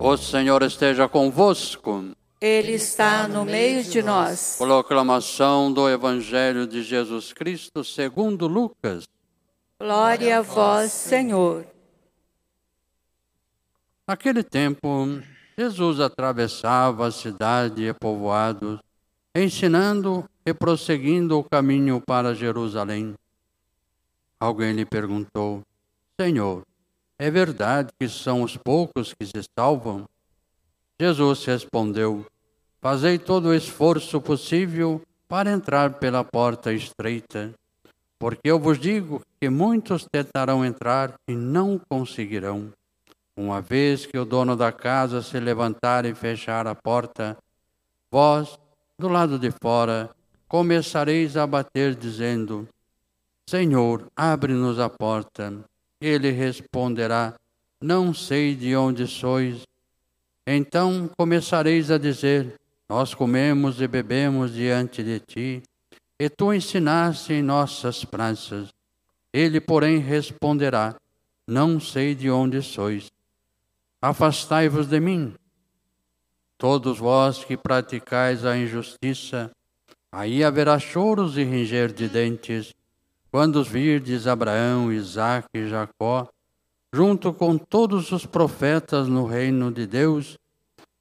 O Senhor esteja convosco. Ele está no meio de nós. Proclamação do Evangelho de Jesus Cristo segundo Lucas. Glória a vós, Senhor. Naquele tempo, Jesus atravessava a cidade e povoados, ensinando e prosseguindo o caminho para Jerusalém. Alguém lhe perguntou: Senhor, é verdade que são os poucos que se salvam? Jesus respondeu: Fazei todo o esforço possível para entrar pela porta estreita, porque eu vos digo que muitos tentarão entrar e não conseguirão. Uma vez que o dono da casa se levantar e fechar a porta, vós, do lado de fora, começareis a bater, dizendo: Senhor, abre-nos a porta. Ele responderá: Não sei de onde sois. Então começareis a dizer: Nós comemos e bebemos diante de ti, e tu ensinaste em nossas praças. Ele, porém, responderá: Não sei de onde sois. Afastai-vos de mim. Todos vós que praticais a injustiça, aí haverá choros e ranger de dentes quando virdes Abraão, Isaque e Jacó, junto com todos os profetas no reino de Deus,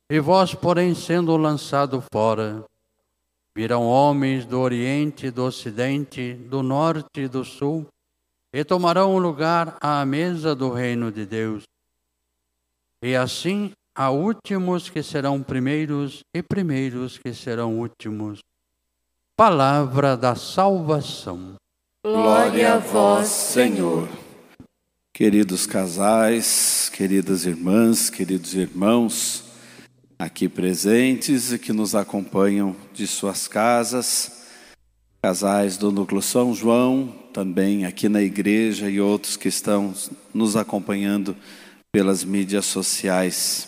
e vós, porém, sendo lançado fora, virão homens do Oriente, do Ocidente, do Norte e do Sul, e tomarão lugar à mesa do reino de Deus. E assim há últimos que serão primeiros e primeiros que serão últimos. Palavra da salvação. Glória a vós, Senhor. Queridos casais, queridas irmãs, queridos irmãos, aqui presentes e que nos acompanham de suas casas, casais do Núcleo São João, também aqui na igreja e outros que estão nos acompanhando pelas mídias sociais.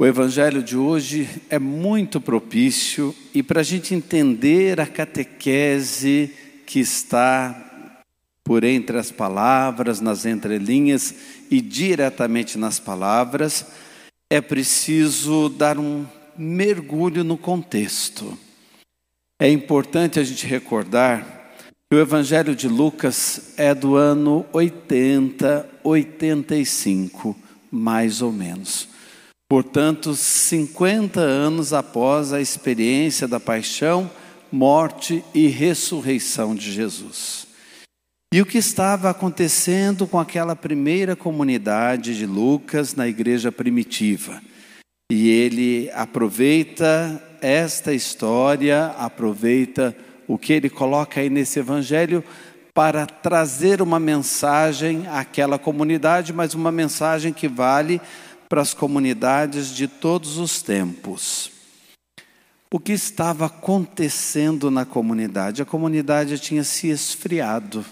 O Evangelho de hoje é muito propício e para a gente entender a catequese que está por entre as palavras, nas entrelinhas e diretamente nas palavras, é preciso dar um mergulho no contexto. É importante a gente recordar que o Evangelho de Lucas é do ano 80, 85, mais ou menos. Portanto, 50 anos após a experiência da paixão morte e ressurreição de Jesus. E o que estava acontecendo com aquela primeira comunidade de Lucas na igreja primitiva? E ele aproveita esta história, aproveita o que ele coloca aí nesse evangelho para trazer uma mensagem àquela comunidade, mas uma mensagem que vale para as comunidades de todos os tempos o que estava acontecendo na comunidade. A comunidade tinha se esfriado.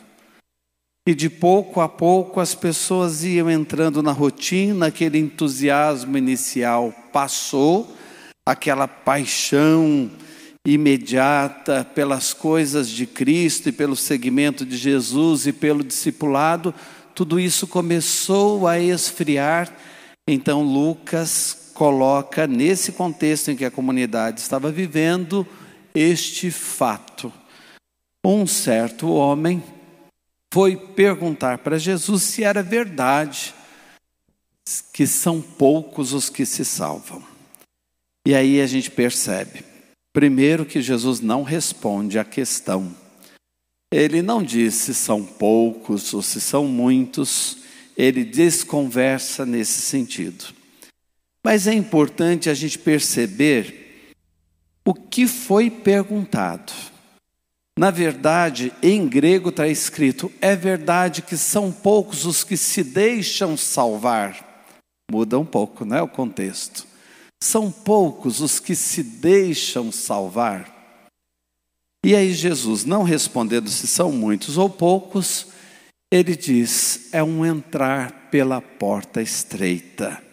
E de pouco a pouco as pessoas iam entrando na rotina, aquele entusiasmo inicial passou, aquela paixão imediata pelas coisas de Cristo e pelo seguimento de Jesus e pelo discipulado, tudo isso começou a esfriar. Então Lucas coloca nesse contexto em que a comunidade estava vivendo este fato. Um certo homem foi perguntar para Jesus se era verdade que são poucos os que se salvam. E aí a gente percebe, primeiro, que Jesus não responde à questão. Ele não diz se são poucos ou se são muitos, ele desconversa nesse sentido. Mas é importante a gente perceber o que foi perguntado. Na verdade, em grego está escrito: é verdade que são poucos os que se deixam salvar. Muda um pouco, não é o contexto. São poucos os que se deixam salvar. E aí, Jesus, não respondendo se são muitos ou poucos, ele diz: é um entrar pela porta estreita.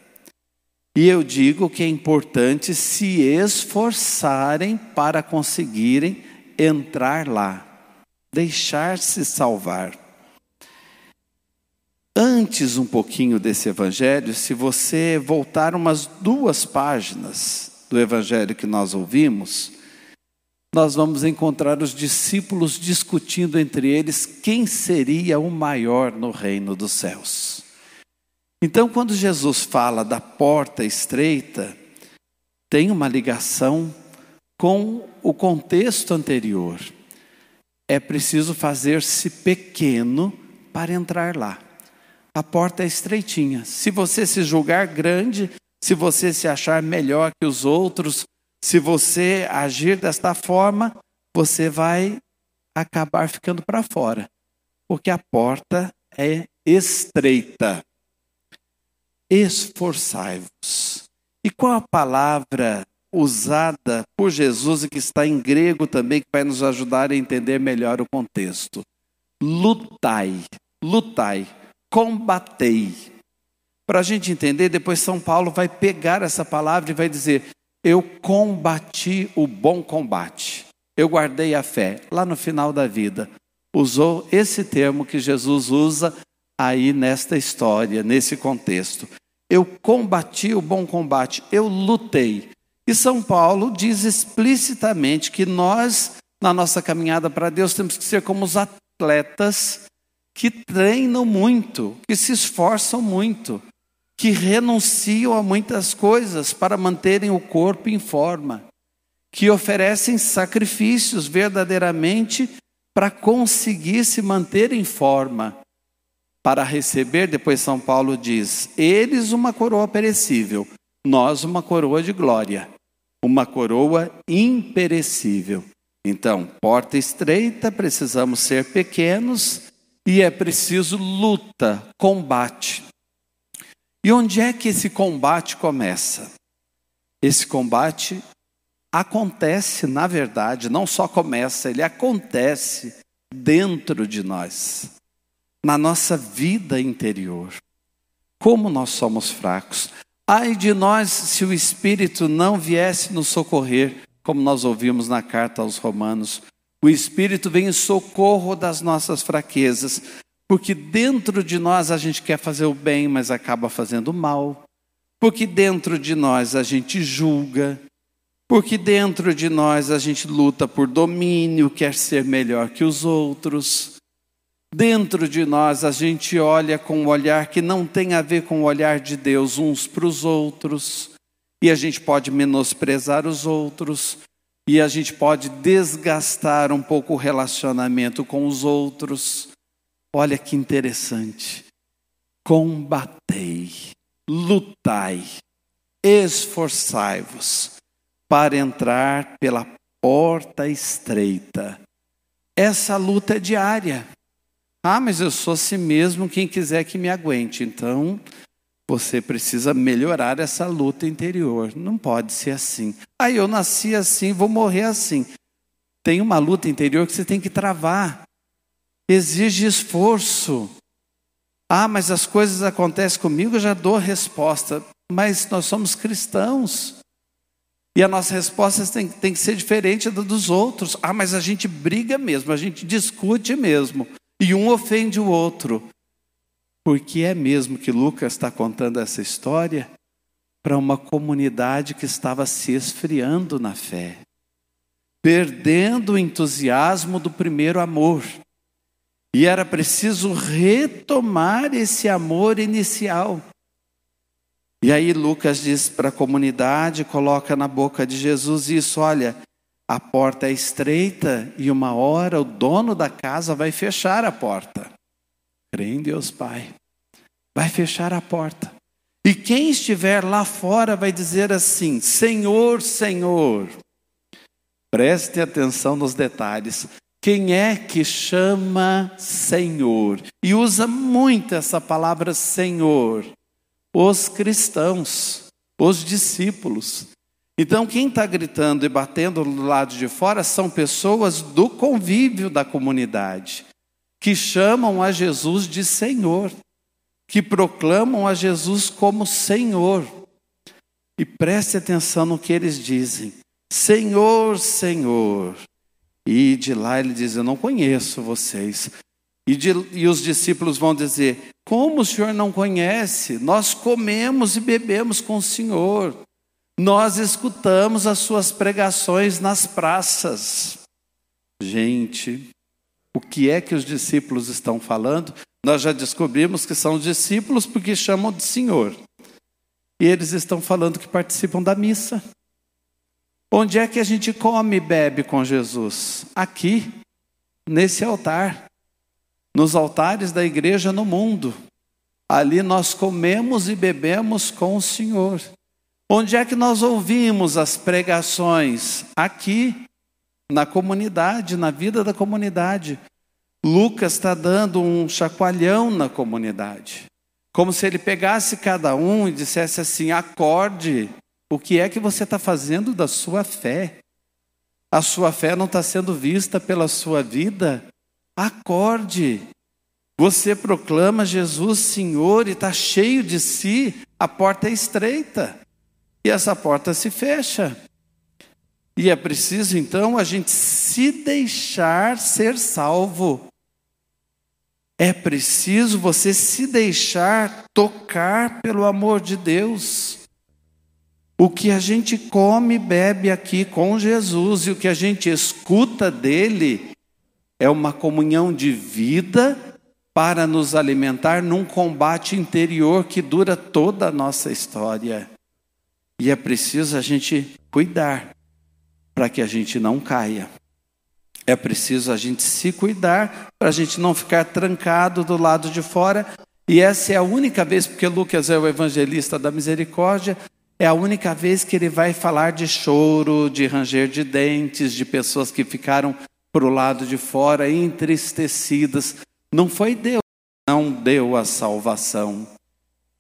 E eu digo que é importante se esforçarem para conseguirem entrar lá, deixar-se salvar. Antes um pouquinho desse evangelho, se você voltar umas duas páginas do evangelho que nós ouvimos, nós vamos encontrar os discípulos discutindo entre eles quem seria o maior no reino dos céus. Então, quando Jesus fala da porta estreita, tem uma ligação com o contexto anterior. É preciso fazer-se pequeno para entrar lá. A porta é estreitinha. Se você se julgar grande, se você se achar melhor que os outros, se você agir desta forma, você vai acabar ficando para fora, porque a porta é estreita esforçai-vos. E qual a palavra usada por Jesus e que está em grego também, que vai nos ajudar a entender melhor o contexto? Lutai, lutai, combatei. Para a gente entender, depois São Paulo vai pegar essa palavra e vai dizer: Eu combati o bom combate, eu guardei a fé. Lá no final da vida, usou esse termo que Jesus usa aí nesta história, nesse contexto. Eu combati o bom combate, eu lutei. E São Paulo diz explicitamente que nós, na nossa caminhada para Deus, temos que ser como os atletas que treinam muito, que se esforçam muito, que renunciam a muitas coisas para manterem o corpo em forma, que oferecem sacrifícios verdadeiramente para conseguir se manter em forma para receber, depois São Paulo diz: eles uma coroa perecível, nós uma coroa de glória, uma coroa imperecível. Então, porta estreita, precisamos ser pequenos e é preciso luta, combate. E onde é que esse combate começa? Esse combate acontece, na verdade, não só começa, ele acontece dentro de nós na nossa vida interior. Como nós somos fracos. Ai de nós se o Espírito não viesse nos socorrer, como nós ouvimos na carta aos Romanos. O Espírito vem em socorro das nossas fraquezas, porque dentro de nós a gente quer fazer o bem, mas acaba fazendo mal. Porque dentro de nós a gente julga, porque dentro de nós a gente luta por domínio, quer ser melhor que os outros. Dentro de nós a gente olha com um olhar que não tem a ver com o olhar de Deus uns para os outros, e a gente pode menosprezar os outros, e a gente pode desgastar um pouco o relacionamento com os outros. Olha que interessante. Combatei, lutai, esforçai-vos para entrar pela porta estreita. Essa luta é diária. Ah, mas eu sou assim mesmo, quem quiser que me aguente. Então, você precisa melhorar essa luta interior. Não pode ser assim. Ah, eu nasci assim, vou morrer assim. Tem uma luta interior que você tem que travar. Exige esforço. Ah, mas as coisas acontecem comigo, eu já dou resposta. Mas nós somos cristãos. E a nossa resposta tem, tem que ser diferente da dos outros. Ah, mas a gente briga mesmo, a gente discute mesmo e um ofende o outro. Porque é mesmo que Lucas está contando essa história para uma comunidade que estava se esfriando na fé, perdendo o entusiasmo do primeiro amor. E era preciso retomar esse amor inicial. E aí Lucas diz para a comunidade, coloca na boca de Jesus isso: olha, a porta é estreita e uma hora o dono da casa vai fechar a porta. Crê em Deus Pai. Vai fechar a porta. E quem estiver lá fora vai dizer assim: Senhor, Senhor. Preste atenção nos detalhes. Quem é que chama Senhor? E usa muito essa palavra Senhor. Os cristãos, os discípulos. Então, quem está gritando e batendo do lado de fora são pessoas do convívio da comunidade, que chamam a Jesus de Senhor, que proclamam a Jesus como Senhor. E preste atenção no que eles dizem: Senhor, Senhor. E de lá ele diz: Eu não conheço vocês. E, de, e os discípulos vão dizer: Como o senhor não conhece? Nós comemos e bebemos com o senhor. Nós escutamos as suas pregações nas praças. Gente, o que é que os discípulos estão falando? Nós já descobrimos que são discípulos porque chamam de Senhor. E eles estão falando que participam da missa. Onde é que a gente come e bebe com Jesus? Aqui, nesse altar, nos altares da igreja no mundo. Ali nós comemos e bebemos com o Senhor. Onde é que nós ouvimos as pregações? Aqui, na comunidade, na vida da comunidade. Lucas está dando um chacoalhão na comunidade. Como se ele pegasse cada um e dissesse assim: acorde, o que é que você está fazendo da sua fé? A sua fé não está sendo vista pela sua vida? Acorde. Você proclama Jesus Senhor e está cheio de si, a porta é estreita e essa porta se fecha. E é preciso então a gente se deixar ser salvo. É preciso você se deixar tocar pelo amor de Deus. O que a gente come e bebe aqui com Jesus e o que a gente escuta dele é uma comunhão de vida para nos alimentar num combate interior que dura toda a nossa história. E é preciso a gente cuidar para que a gente não caia. É preciso a gente se cuidar para a gente não ficar trancado do lado de fora. E essa é a única vez, porque Lucas é o evangelista da misericórdia, é a única vez que ele vai falar de choro, de ranger de dentes, de pessoas que ficaram para o lado de fora entristecidas. Não foi Deus que não deu a salvação.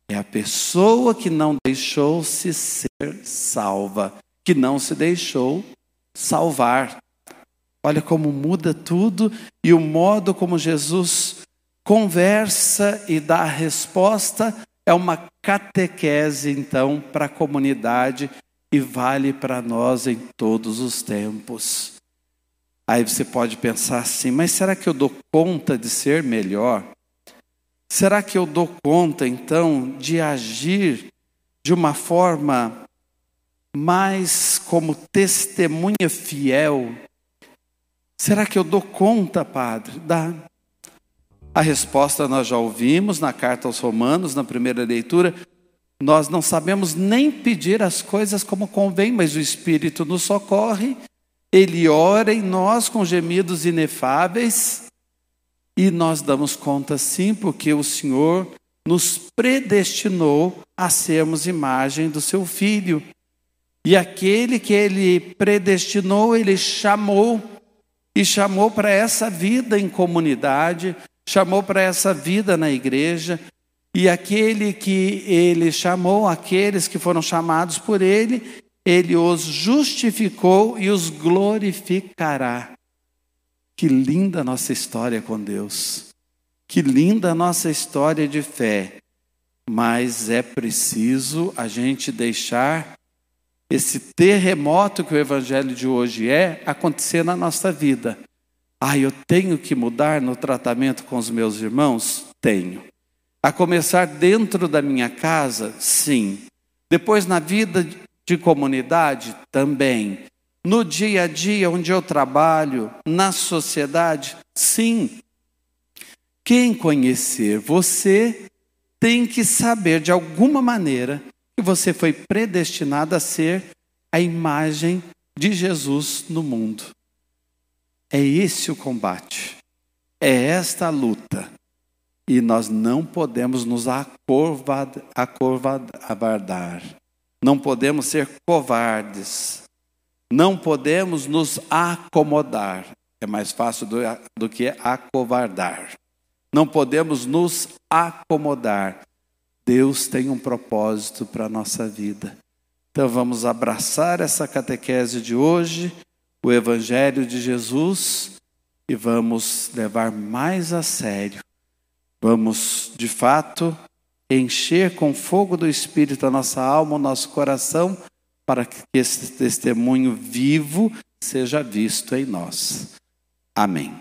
É a pessoa que não deixou-se ser salva, que não se deixou salvar. Olha como muda tudo e o modo como Jesus conversa e dá a resposta é uma catequese, então, para a comunidade e vale para nós em todos os tempos. Aí você pode pensar assim, mas será que eu dou conta de ser melhor? Será que eu dou conta, então, de agir de uma forma mais como testemunha fiel Será que eu dou conta, Padre? Dá. A resposta nós já ouvimos na carta aos Romanos, na primeira leitura. Nós não sabemos nem pedir as coisas como convém, mas o Espírito nos socorre, ele ora em nós com gemidos inefáveis, e nós damos conta sim, porque o Senhor nos predestinou a sermos imagem do seu Filho. E aquele que ele predestinou, ele chamou e chamou para essa vida em comunidade, chamou para essa vida na igreja, e aquele que ele chamou, aqueles que foram chamados por ele, ele os justificou e os glorificará. Que linda a nossa história com Deus. Que linda a nossa história de fé. Mas é preciso a gente deixar esse terremoto que o evangelho de hoje é acontecer na nossa vida. Ah, eu tenho que mudar no tratamento com os meus irmãos? Tenho. A começar dentro da minha casa? Sim. Depois na vida de comunidade? Também. No dia a dia onde eu trabalho? Na sociedade? Sim. Quem conhecer você tem que saber de alguma maneira que você foi predestinado a ser a imagem de Jesus no mundo. É esse o combate, é esta a luta. E nós não podemos nos acovardar, não podemos ser covardes, não podemos nos acomodar. É mais fácil do, do que acovardar. Não podemos nos acomodar. Deus tem um propósito para a nossa vida. Então vamos abraçar essa catequese de hoje, o Evangelho de Jesus, e vamos levar mais a sério. Vamos, de fato, encher com fogo do Espírito a nossa alma, o nosso coração, para que esse testemunho vivo seja visto em nós. Amém.